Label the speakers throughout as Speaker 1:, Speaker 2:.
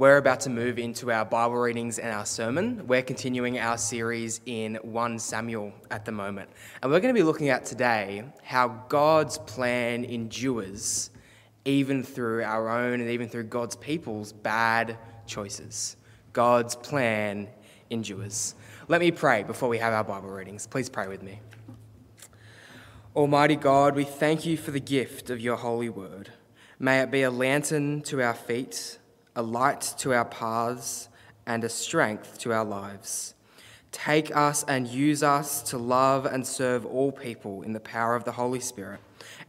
Speaker 1: We're about to move into our Bible readings and our sermon. We're continuing our series in 1 Samuel at the moment. And we're going to be looking at today how God's plan endures even through our own and even through God's people's bad choices. God's plan endures. Let me pray before we have our Bible readings. Please pray with me. Almighty God, we thank you for the gift of your holy word. May it be a lantern to our feet a light to our paths, and a strength to our lives. Take us and use us to love and serve all people in the power of the Holy Spirit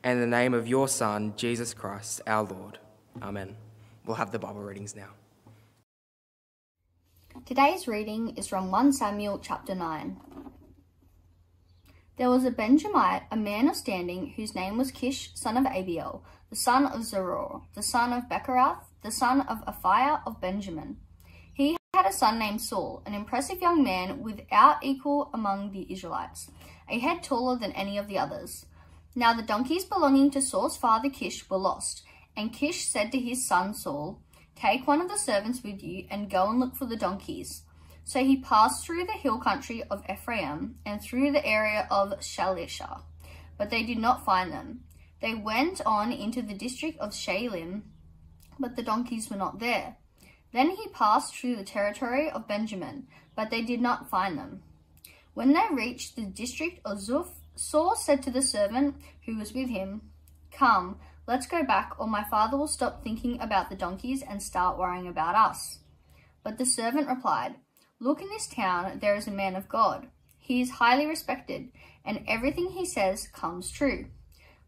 Speaker 1: and in the name of your Son, Jesus Christ, our Lord. Amen. We'll have the Bible readings now.
Speaker 2: Today's reading is from 1 Samuel chapter 9. There was a Benjamite, a man of standing, whose name was Kish, son of Abiel, the son of Zeror, the son of Bechorath, the son of Aphiah of Benjamin. He had a son named Saul, an impressive young man without equal among the Israelites, a head taller than any of the others. Now the donkeys belonging to Saul's father Kish were lost, and Kish said to his son Saul, Take one of the servants with you and go and look for the donkeys. So he passed through the hill country of Ephraim and through the area of Shalishah, but they did not find them. They went on into the district of Shalim but the donkeys were not there. Then he passed through the territory of Benjamin, but they did not find them. When they reached the district of Zuph, Saul said to the servant who was with him, Come, let's go back, or my father will stop thinking about the donkeys and start worrying about us. But the servant replied, Look in this town, there is a man of God. He is highly respected, and everything he says comes true.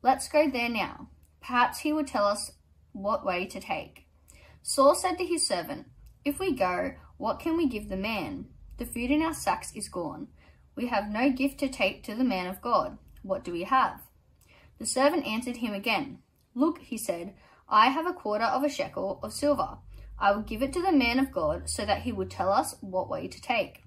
Speaker 2: Let's go there now. Perhaps he will tell us what way to take. Saul said to his servant, If we go, what can we give the man? The food in our sacks is gone. We have no gift to take to the man of God. What do we have? The servant answered him again. Look, he said, I have a quarter of a shekel of silver. I will give it to the man of God so that he will tell us what way to take.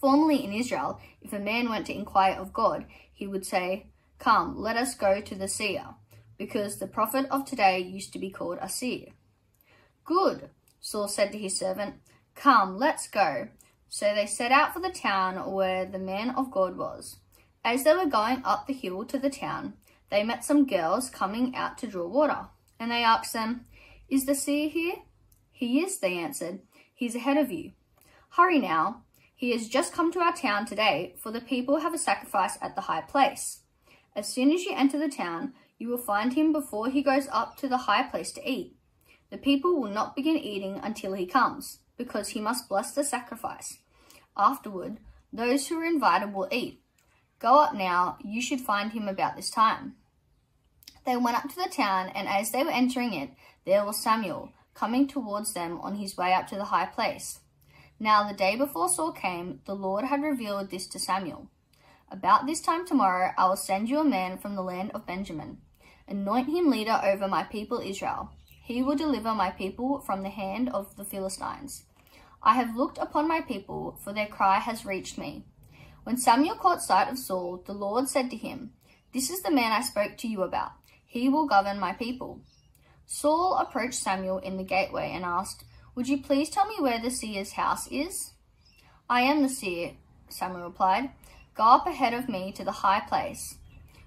Speaker 2: Formerly in Israel, if a man went to inquire of God, he would say, Come, let us go to the seer because the prophet of today used to be called a seer. Good, Saul said to his servant. Come, let's go. So they set out for the town where the man of God was. As they were going up the hill to the town, they met some girls coming out to draw water, and they asked them, Is the seer here? He is, they answered. He's ahead of you. Hurry now. He has just come to our town today, for the people have a sacrifice at the high place. As soon as you enter the town, you will find him before he goes up to the high place to eat. The people will not begin eating until he comes, because he must bless the sacrifice. Afterward, those who are invited will eat. Go up now, you should find him about this time. They went up to the town, and as they were entering it, there was Samuel, coming towards them on his way up to the high place. Now the day before Saul came, the Lord had revealed this to Samuel. About this time tomorrow I will send you a man from the land of Benjamin. Anoint him leader over my people Israel. He will deliver my people from the hand of the Philistines. I have looked upon my people, for their cry has reached me. When Samuel caught sight of Saul, the Lord said to him, This is the man I spoke to you about. He will govern my people. Saul approached Samuel in the gateway and asked, Would you please tell me where the seer's house is? I am the seer, Samuel replied. Go up ahead of me to the high place.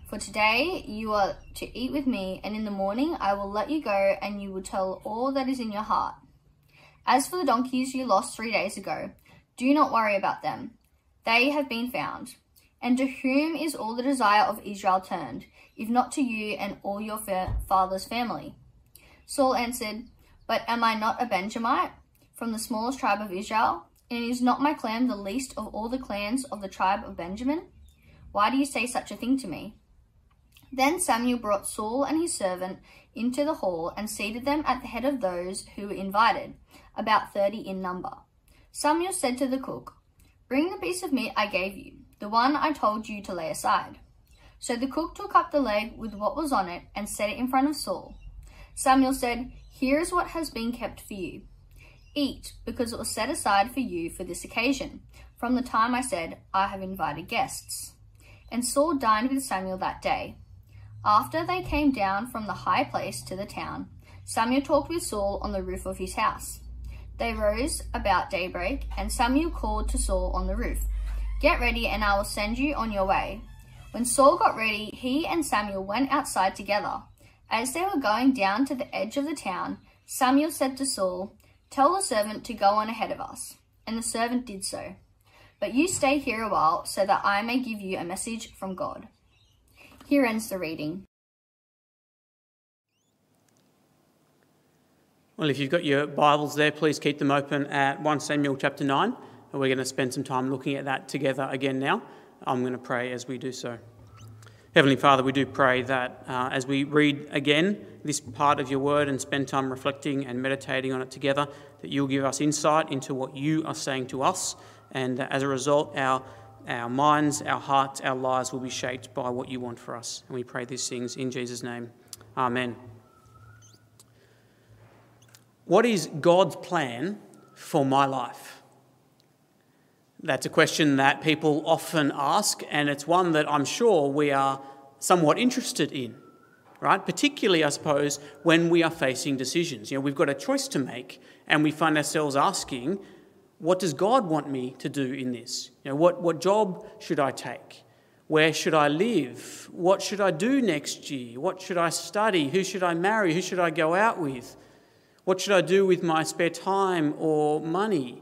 Speaker 2: For today you are to eat with me, and in the morning I will let you go, and you will tell all that is in your heart. As for the donkeys you lost three days ago, do not worry about them. They have been found. And to whom is all the desire of Israel turned, if not to you and all your father's family? Saul answered, But am I not a Benjamite, from the smallest tribe of Israel? And is not my clan the least of all the clans of the tribe of Benjamin? Why do you say such a thing to me? Then Samuel brought Saul and his servant into the hall and seated them at the head of those who were invited, about thirty in number. Samuel said to the cook, Bring the piece of meat I gave you, the one I told you to lay aside. So the cook took up the leg with what was on it and set it in front of Saul. Samuel said, Here is what has been kept for you. Eat, because it was set aside for you for this occasion, from the time I said, I have invited guests. And Saul dined with Samuel that day. After they came down from the high place to the town, Samuel talked with Saul on the roof of his house. They rose about daybreak, and Samuel called to Saul on the roof, Get ready, and I will send you on your way. When Saul got ready, he and Samuel went outside together. As they were going down to the edge of the town, Samuel said to Saul, Tell the servant to go on ahead of us. And the servant did so. But you stay here a while so that I may give you a message from God. Here ends the reading.
Speaker 3: Well, if you've got your Bibles there, please keep them open at 1 Samuel chapter 9. And we're going to spend some time looking at that together again now. I'm going to pray as we do so. Heavenly Father, we do pray that uh, as we read again this part of your word and spend time reflecting and meditating on it together, that you'll give us insight into what you are saying to us. And as a result, our, our minds, our hearts, our lives will be shaped by what you want for us. And we pray these things in Jesus' name. Amen. What is God's plan for my life? That's a question that people often ask, and it's one that I'm sure we are somewhat interested in, right? Particularly, I suppose, when we are facing decisions. You know, we've got a choice to make, and we find ourselves asking, what does God want me to do in this? You know, what, what job should I take? Where should I live? What should I do next year? What should I study? Who should I marry? Who should I go out with? What should I do with my spare time or money?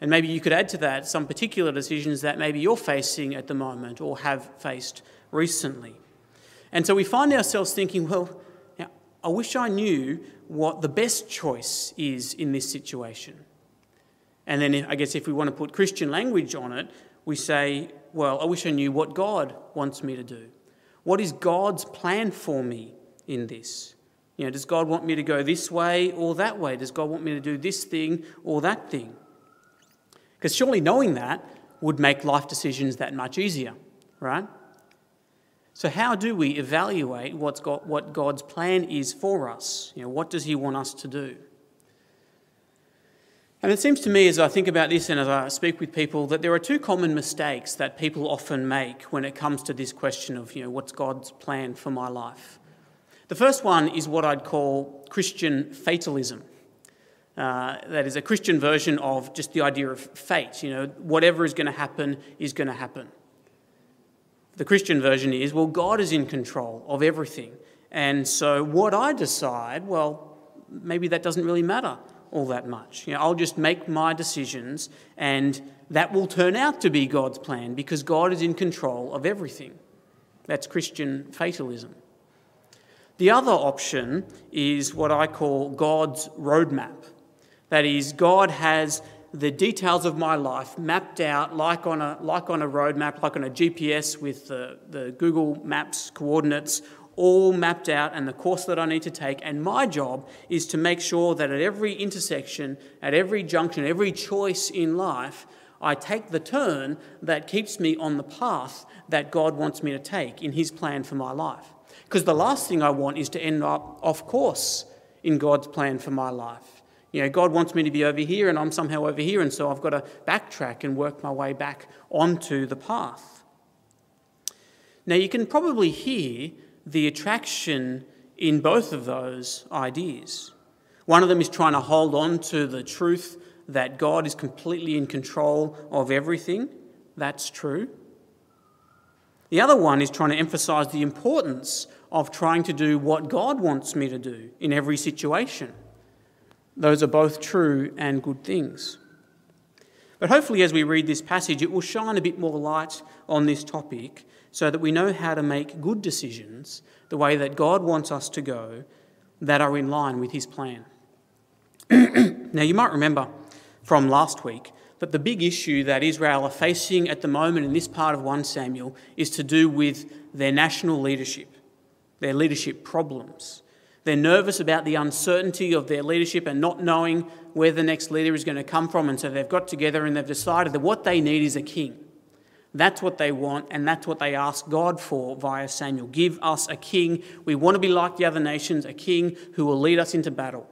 Speaker 3: And maybe you could add to that some particular decisions that maybe you're facing at the moment or have faced recently. And so we find ourselves thinking, well, I wish I knew what the best choice is in this situation. And then I guess if we want to put Christian language on it, we say, well, I wish I knew what God wants me to do. What is God's plan for me in this? You know, does God want me to go this way or that way? Does God want me to do this thing or that thing? Because surely knowing that would make life decisions that much easier, right? So, how do we evaluate what's got, what God's plan is for us? You know, what does He want us to do? And it seems to me, as I think about this and as I speak with people, that there are two common mistakes that people often make when it comes to this question of, you know, what's God's plan for my life? The first one is what I'd call Christian fatalism. Uh, that is a Christian version of just the idea of fate. You know, whatever is going to happen is going to happen. The Christian version is, well, God is in control of everything. And so what I decide, well, maybe that doesn't really matter all that much. You know, I'll just make my decisions and that will turn out to be God's plan because God is in control of everything. That's Christian fatalism. The other option is what I call God's roadmap. That is, God has the details of my life mapped out like on a, like on a roadmap, like on a GPS with the, the Google Maps coordinates all mapped out and the course that I need to take. And my job is to make sure that at every intersection, at every junction, every choice in life, I take the turn that keeps me on the path that God wants me to take in His plan for my life. Because the last thing I want is to end up off course in God's plan for my life. You know, God wants me to be over here and I'm somehow over here, and so I've got to backtrack and work my way back onto the path. Now, you can probably hear the attraction in both of those ideas. One of them is trying to hold on to the truth that God is completely in control of everything. That's true. The other one is trying to emphasize the importance of trying to do what God wants me to do in every situation. Those are both true and good things. But hopefully, as we read this passage, it will shine a bit more light on this topic so that we know how to make good decisions the way that God wants us to go that are in line with His plan. now, you might remember from last week that the big issue that Israel are facing at the moment in this part of 1 Samuel is to do with their national leadership their leadership problems. They're nervous about the uncertainty of their leadership and not knowing where the next leader is going to come from. And so they've got together and they've decided that what they need is a king. That's what they want, and that's what they ask God for via Samuel. Give us a king. We want to be like the other nations, a king who will lead us into battle.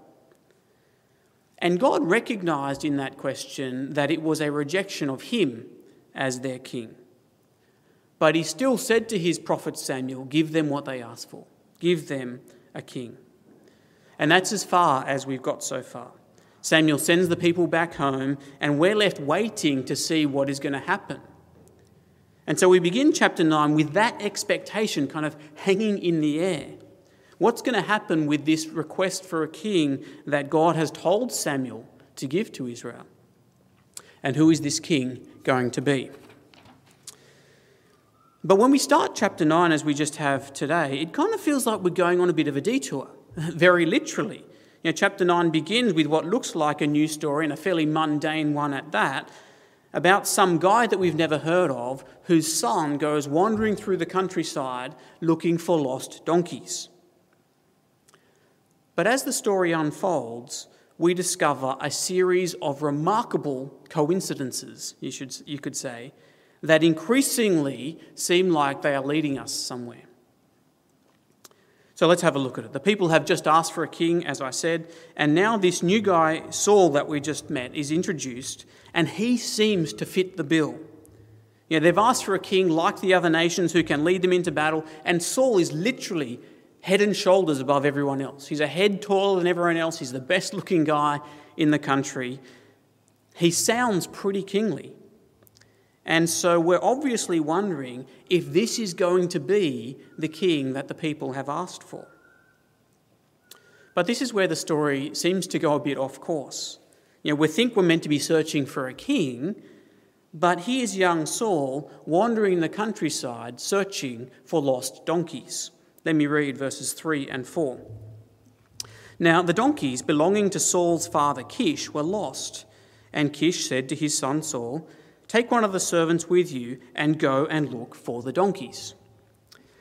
Speaker 3: And God recognized in that question that it was a rejection of him as their king. But he still said to his prophet Samuel, Give them what they ask for, give them a king. And that's as far as we've got so far. Samuel sends the people back home, and we're left waiting to see what is going to happen. And so we begin chapter 9 with that expectation kind of hanging in the air. What's going to happen with this request for a king that God has told Samuel to give to Israel? And who is this king going to be? But when we start chapter 9, as we just have today, it kind of feels like we're going on a bit of a detour, very literally. You know, chapter 9 begins with what looks like a new story, and a fairly mundane one at that, about some guy that we've never heard of whose son goes wandering through the countryside looking for lost donkeys. But as the story unfolds, we discover a series of remarkable coincidences, you, should, you could say, that increasingly seem like they are leading us somewhere. So let's have a look at it. The people have just asked for a king, as I said, and now this new guy, Saul, that we just met, is introduced, and he seems to fit the bill. You know, they've asked for a king like the other nations who can lead them into battle, and Saul is literally head and shoulders above everyone else. He's a head taller than everyone else, he's the best looking guy in the country. He sounds pretty kingly. And so we're obviously wondering if this is going to be the king that the people have asked for. But this is where the story seems to go a bit off course. You know, we think we're meant to be searching for a king, but here's young Saul wandering the countryside searching for lost donkeys. Let me read verses 3 and 4. Now, the donkeys belonging to Saul's father Kish were lost, and Kish said to his son Saul, Take one of the servants with you and go and look for the donkeys.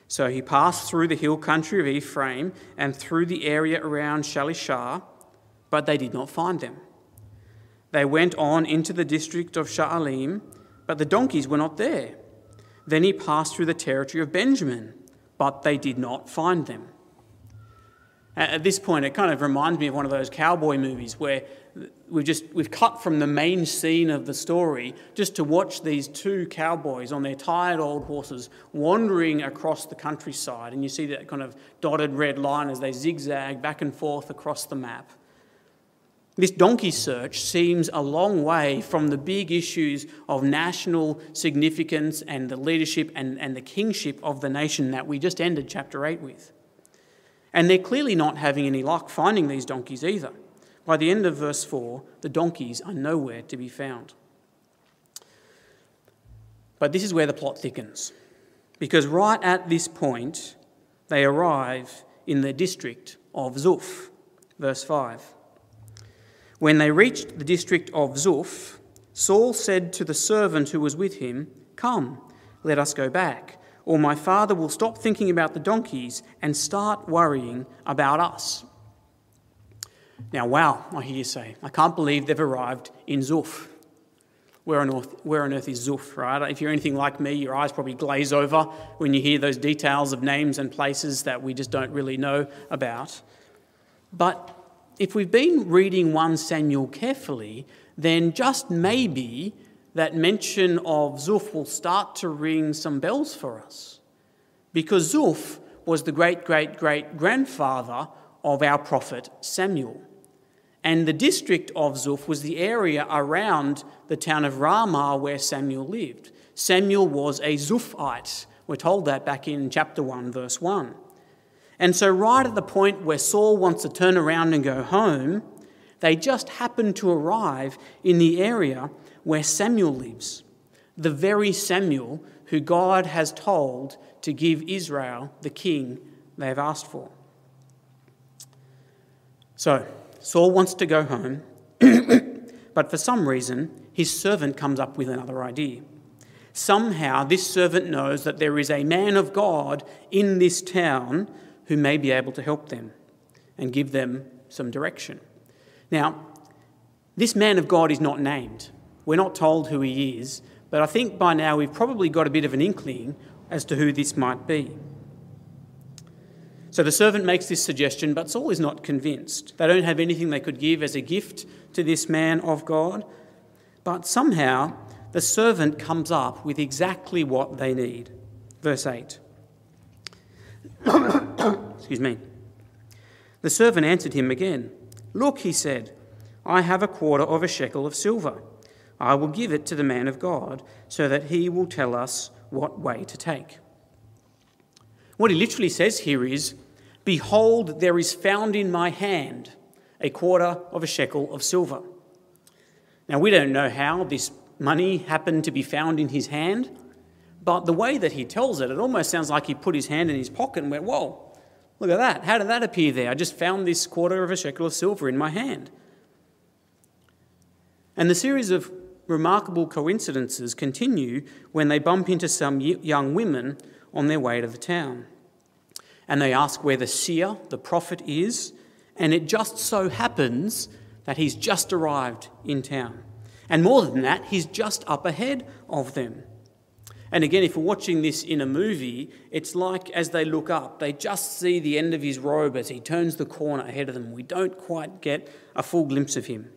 Speaker 3: So he passed through the hill country of Ephraim and through the area around Shalishah, but they did not find them. They went on into the district of Sha'alim, but the donkeys were not there. Then he passed through the territory of Benjamin, but they did not find them. At this point, it kind of reminds me of one of those cowboy movies where we've just we've cut from the main scene of the story just to watch these two cowboys on their tired old horses wandering across the countryside, and you see that kind of dotted red line as they zigzag back and forth across the map. This donkey search seems a long way from the big issues of national significance and the leadership and, and the kingship of the nation that we just ended chapter 8 with. And they're clearly not having any luck finding these donkeys either. By the end of verse 4, the donkeys are nowhere to be found. But this is where the plot thickens. Because right at this point, they arrive in the district of Zuph. Verse 5. When they reached the district of Zuph, Saul said to the servant who was with him, Come, let us go back or my father will stop thinking about the donkeys and start worrying about us. Now, wow, I hear you say, I can't believe they've arrived in Zuph. Where on, earth, where on earth is Zuph, right? If you're anything like me, your eyes probably glaze over when you hear those details of names and places that we just don't really know about. But if we've been reading 1 Samuel carefully, then just maybe that mention of Zuph will start to ring some bells for us. Because Zuph was the great great great grandfather of our prophet Samuel. And the district of Zuph was the area around the town of Ramah where Samuel lived. Samuel was a Zuphite. We're told that back in chapter 1, verse 1. And so, right at the point where Saul wants to turn around and go home, they just happen to arrive in the area where Samuel lives, the very Samuel who God has told to give Israel the king they have asked for. So, Saul wants to go home, but for some reason, his servant comes up with another idea. Somehow, this servant knows that there is a man of God in this town who may be able to help them and give them some direction. Now, this man of God is not named. We're not told who he is, but I think by now we've probably got a bit of an inkling as to who this might be. So the servant makes this suggestion, but Saul is not convinced. They don't have anything they could give as a gift to this man of God, but somehow the servant comes up with exactly what they need. Verse 8. Excuse me. The servant answered him again. Look, he said, I have a quarter of a shekel of silver. I will give it to the man of God, so that he will tell us what way to take. What he literally says here is, Behold, there is found in my hand a quarter of a shekel of silver. Now, we don't know how this money happened to be found in his hand, but the way that he tells it, it almost sounds like he put his hand in his pocket and went, Whoa, look at that. How did that appear there? I just found this quarter of a shekel of silver in my hand. And the series of remarkable coincidences continue when they bump into some young women on their way to the town. And they ask where the seer, the prophet, is, and it just so happens that he's just arrived in town. And more than that, he's just up ahead of them. And again, if we're watching this in a movie, it's like as they look up, they just see the end of his robe as he turns the corner ahead of them. We don't quite get a full glimpse of him.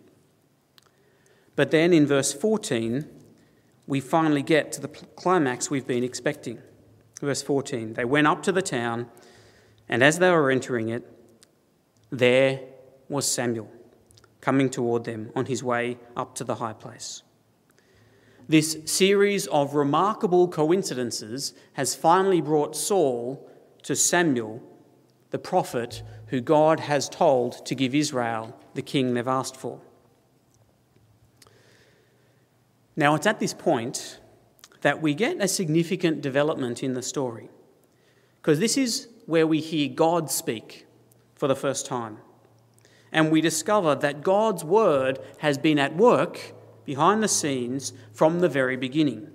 Speaker 3: But then in verse 14, we finally get to the climax we've been expecting. Verse 14 They went up to the town, and as they were entering it, there was Samuel coming toward them on his way up to the high place. This series of remarkable coincidences has finally brought Saul to Samuel, the prophet who God has told to give Israel the king they've asked for. Now, it's at this point that we get a significant development in the story, because this is where we hear God speak for the first time. And we discover that God's word has been at work behind the scenes from the very beginning.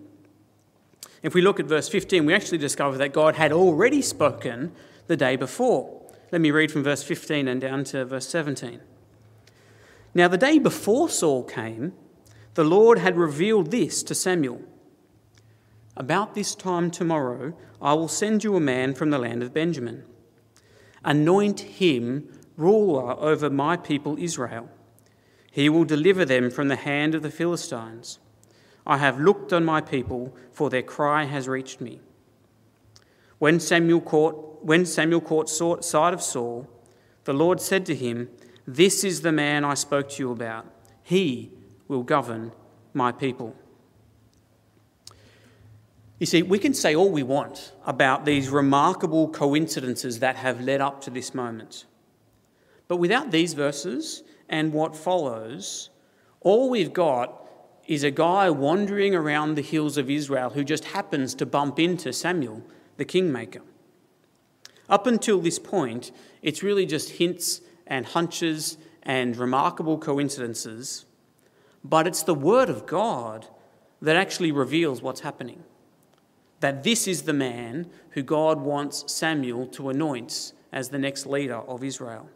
Speaker 3: If we look at verse 15, we actually discover that God had already spoken the day before. Let me read from verse 15 and down to verse 17. Now, the day before Saul came, the Lord had revealed this to Samuel. About this time tomorrow, I will send you a man from the land of Benjamin. Anoint him ruler over my people Israel. He will deliver them from the hand of the Philistines. I have looked on my people, for their cry has reached me. When Samuel caught, when Samuel caught sight of Saul, the Lord said to him, This is the man I spoke to you about. He will govern my people. You see, we can say all we want about these remarkable coincidences that have led up to this moment. But without these verses, and what follows, all we've got is a guy wandering around the hills of Israel who just happens to bump into Samuel, the kingmaker. Up until this point, it's really just hints and hunches and remarkable coincidences, but it's the Word of God that actually reveals what's happening. That this is the man who God wants Samuel to anoint as the next leader of Israel.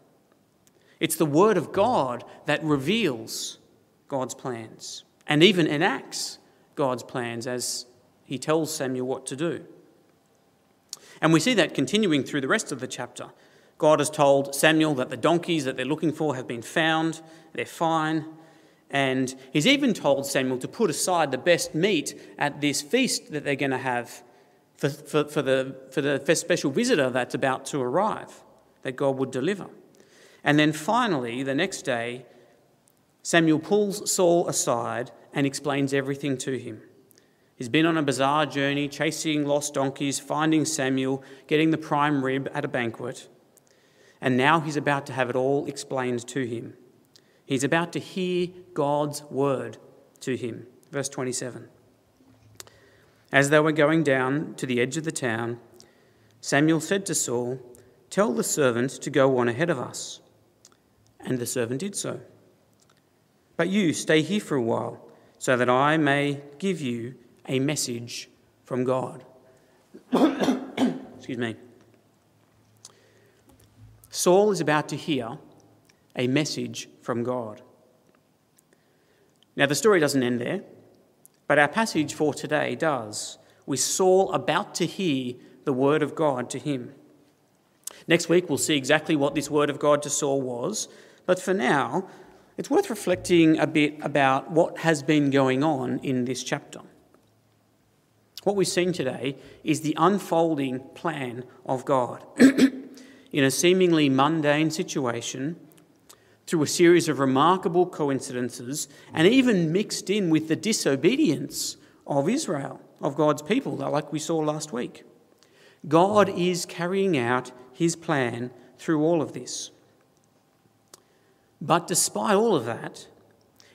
Speaker 3: It's the Word of God that reveals God's plans and even enacts God's plans as he tells Samuel what to do. And we see that continuing through the rest of the chapter. God has told Samuel that the donkeys that they're looking for have been found, they're fine. And he's even told Samuel to put aside the best meat at this feast that they're going to have for, for, for, the, for the special visitor that's about to arrive, that God would deliver. And then finally, the next day, Samuel pulls Saul aside and explains everything to him. He's been on a bizarre journey, chasing lost donkeys, finding Samuel, getting the prime rib at a banquet. And now he's about to have it all explained to him. He's about to hear God's word to him. Verse 27. As they were going down to the edge of the town, Samuel said to Saul, Tell the servant to go on ahead of us. And the servant did so. But you stay here for a while, so that I may give you a message from God. Excuse me. Saul is about to hear a message from God. Now, the story doesn't end there, but our passage for today does, with Saul about to hear the word of God to him. Next week, we'll see exactly what this word of God to Saul was, but for now, it's worth reflecting a bit about what has been going on in this chapter. What we've seen today is the unfolding plan of God. in a seemingly mundane situation, through a series of remarkable coincidences and even mixed in with the disobedience of Israel, of God's people, like we saw last week. God is carrying out his plan through all of this. But despite all of that,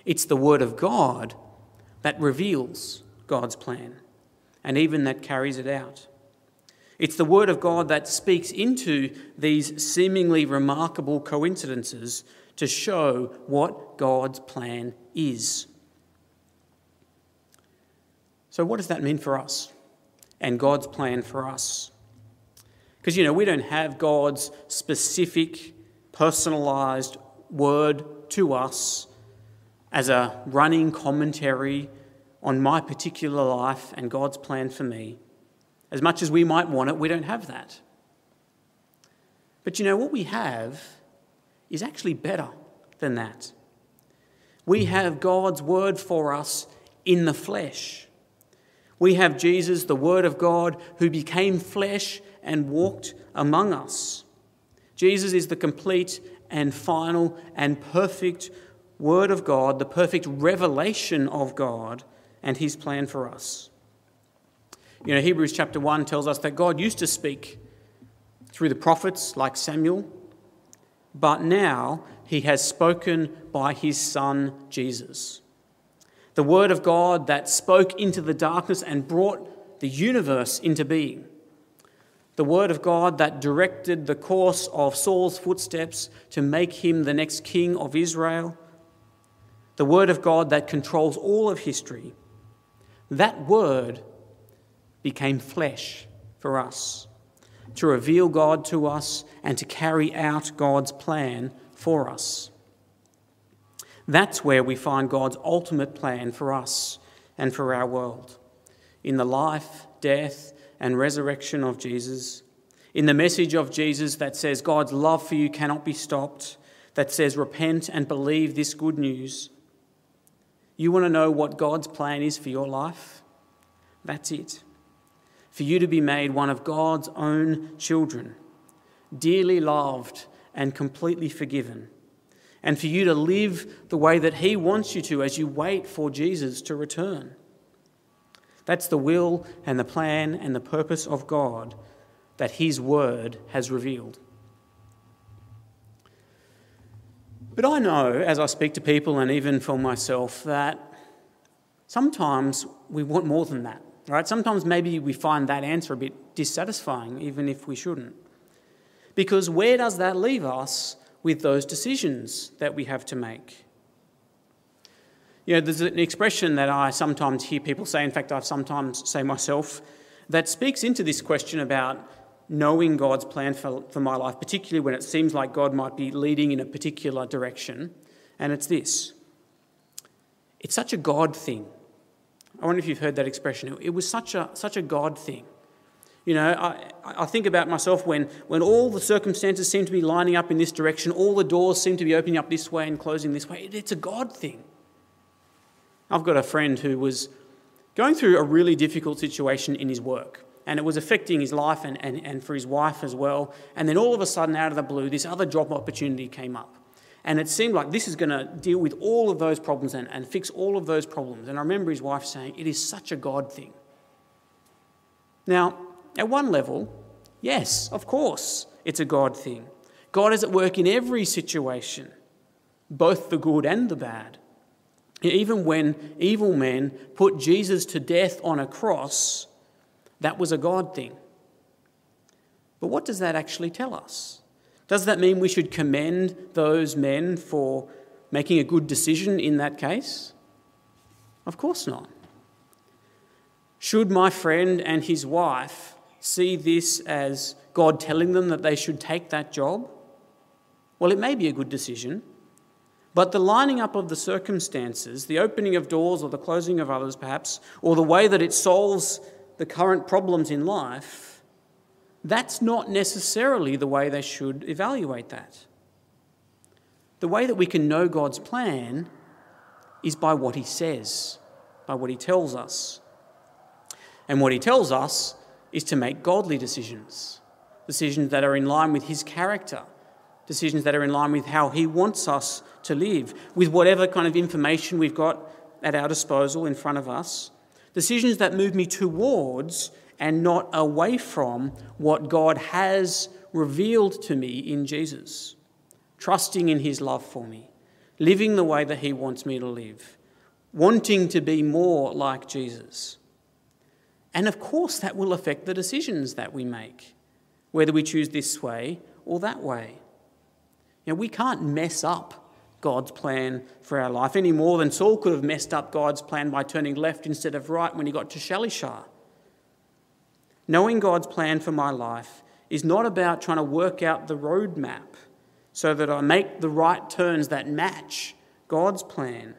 Speaker 3: it's the Word of God that reveals God's plan and even that carries it out. It's the Word of God that speaks into these seemingly remarkable coincidences to show what God's plan is. So, what does that mean for us and God's plan for us? Because, you know, we don't have God's specific, personalised word to us as a running commentary on my particular life and God's plan for me. As much as we might want it, we don't have that. But you know, what we have is actually better than that. We have God's word for us in the flesh. We have Jesus, the Word of God, who became flesh and walked among us. Jesus is the complete and final and perfect Word of God, the perfect revelation of God and His plan for us. You know, Hebrews chapter 1 tells us that God used to speak through the prophets like Samuel, but now He has spoken by His Son Jesus. The Word of God that spoke into the darkness and brought the universe into being. The word of God that directed the course of Saul's footsteps to make him the next king of Israel, the word of God that controls all of history, that word became flesh for us to reveal God to us and to carry out God's plan for us. That's where we find God's ultimate plan for us and for our world in the life, death, and resurrection of Jesus, in the message of Jesus that says God's love for you cannot be stopped, that says repent and believe this good news. You want to know what God's plan is for your life? That's it. For you to be made one of God's own children, dearly loved and completely forgiven, and for you to live the way that He wants you to as you wait for Jesus to return. That's the will and the plan and the purpose of God that His Word has revealed. But I know, as I speak to people and even for myself, that sometimes we want more than that. Right? Sometimes maybe we find that answer a bit dissatisfying, even if we shouldn't. Because where does that leave us with those decisions that we have to make? You know, there's an expression that I sometimes hear people say, in fact, I sometimes say myself, that speaks into this question about knowing God's plan for, for my life, particularly when it seems like God might be leading in a particular direction. And it's this it's such a God thing. I wonder if you've heard that expression. It was such a, such a God thing. You know, I, I think about myself when, when all the circumstances seem to be lining up in this direction, all the doors seem to be opening up this way and closing this way. It's a God thing. I've got a friend who was going through a really difficult situation in his work, and it was affecting his life and, and, and for his wife as well. And then all of a sudden, out of the blue, this other job opportunity came up. And it seemed like this is going to deal with all of those problems and, and fix all of those problems. And I remember his wife saying, It is such a God thing. Now, at one level, yes, of course, it's a God thing. God is at work in every situation, both the good and the bad. Even when evil men put Jesus to death on a cross, that was a God thing. But what does that actually tell us? Does that mean we should commend those men for making a good decision in that case? Of course not. Should my friend and his wife see this as God telling them that they should take that job? Well, it may be a good decision, but the lining up of the circumstances, the opening of doors or the closing of others, perhaps, or the way that it solves the current problems in life, that's not necessarily the way they should evaluate that. The way that we can know God's plan is by what He says, by what He tells us. And what He tells us is to make godly decisions, decisions that are in line with His character decisions that are in line with how He wants us to live, with whatever kind of information we've got at our disposal in front of us. Decisions that move me towards and not away from what God has revealed to me in Jesus. Trusting in His love for me, living the way that He wants me to live, wanting to be more like Jesus. And of course, that will affect the decisions that we make, whether we choose this way or that way. You know, we can't mess up God's plan for our life any more than Saul could have messed up God's plan by turning left instead of right when he got to Shalishah. Knowing God's plan for my life is not about trying to work out the roadmap so that I make the right turns that match God's plan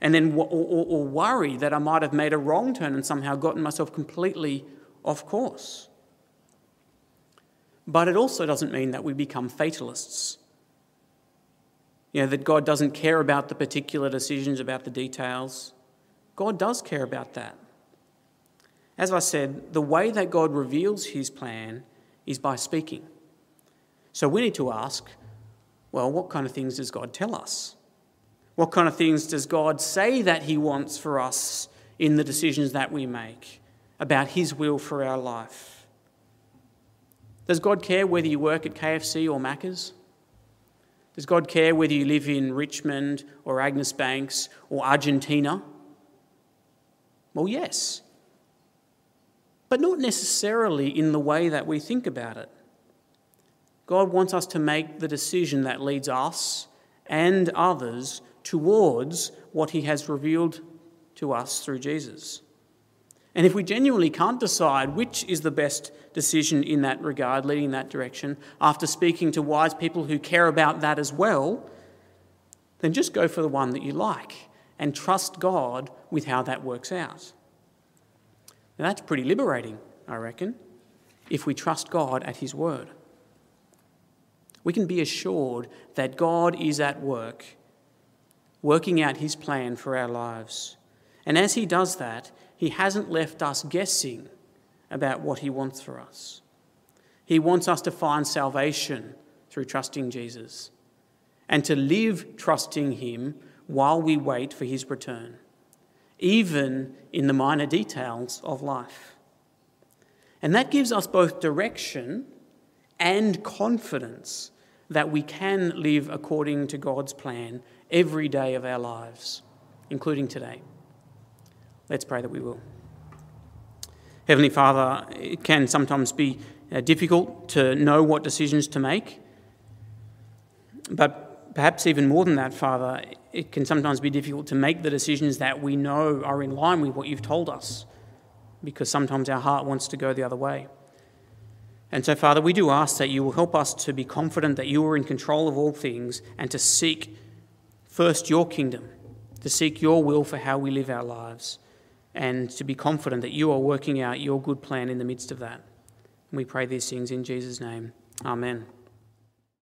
Speaker 3: and then or, or, or worry that I might have made a wrong turn and somehow gotten myself completely off course. But it also doesn't mean that we become fatalists. You know, that God doesn't care about the particular decisions, about the details. God does care about that. As I said, the way that God reveals his plan is by speaking. So we need to ask well, what kind of things does God tell us? What kind of things does God say that he wants for us in the decisions that we make about his will for our life? Does God care whether you work at KFC or Macca's? Does God care whether you live in Richmond or Agnes Banks or Argentina? Well, yes. But not necessarily in the way that we think about it. God wants us to make the decision that leads us and others towards what He has revealed to us through Jesus. And if we genuinely can't decide which is the best decision in that regard, leading in that direction, after speaking to wise people who care about that as well, then just go for the one that you like and trust God with how that works out. Now, that's pretty liberating, I reckon, if we trust God at His word. We can be assured that God is at work, working out His plan for our lives. And as He does that, he hasn't left us guessing about what He wants for us. He wants us to find salvation through trusting Jesus and to live trusting Him while we wait for His return, even in the minor details of life. And that gives us both direction and confidence that we can live according to God's plan every day of our lives, including today. Let's pray that we will. Heavenly Father, it can sometimes be uh, difficult to know what decisions to make. But perhaps even more than that, Father, it can sometimes be difficult to make the decisions that we know are in line with what you've told us, because sometimes our heart wants to go the other way. And so, Father, we do ask that you will help us to be confident that you are in control of all things and to seek first your kingdom, to seek your will for how we live our lives and to be confident that you are working out your good plan in the midst of that. And we pray these things in Jesus' name. Amen.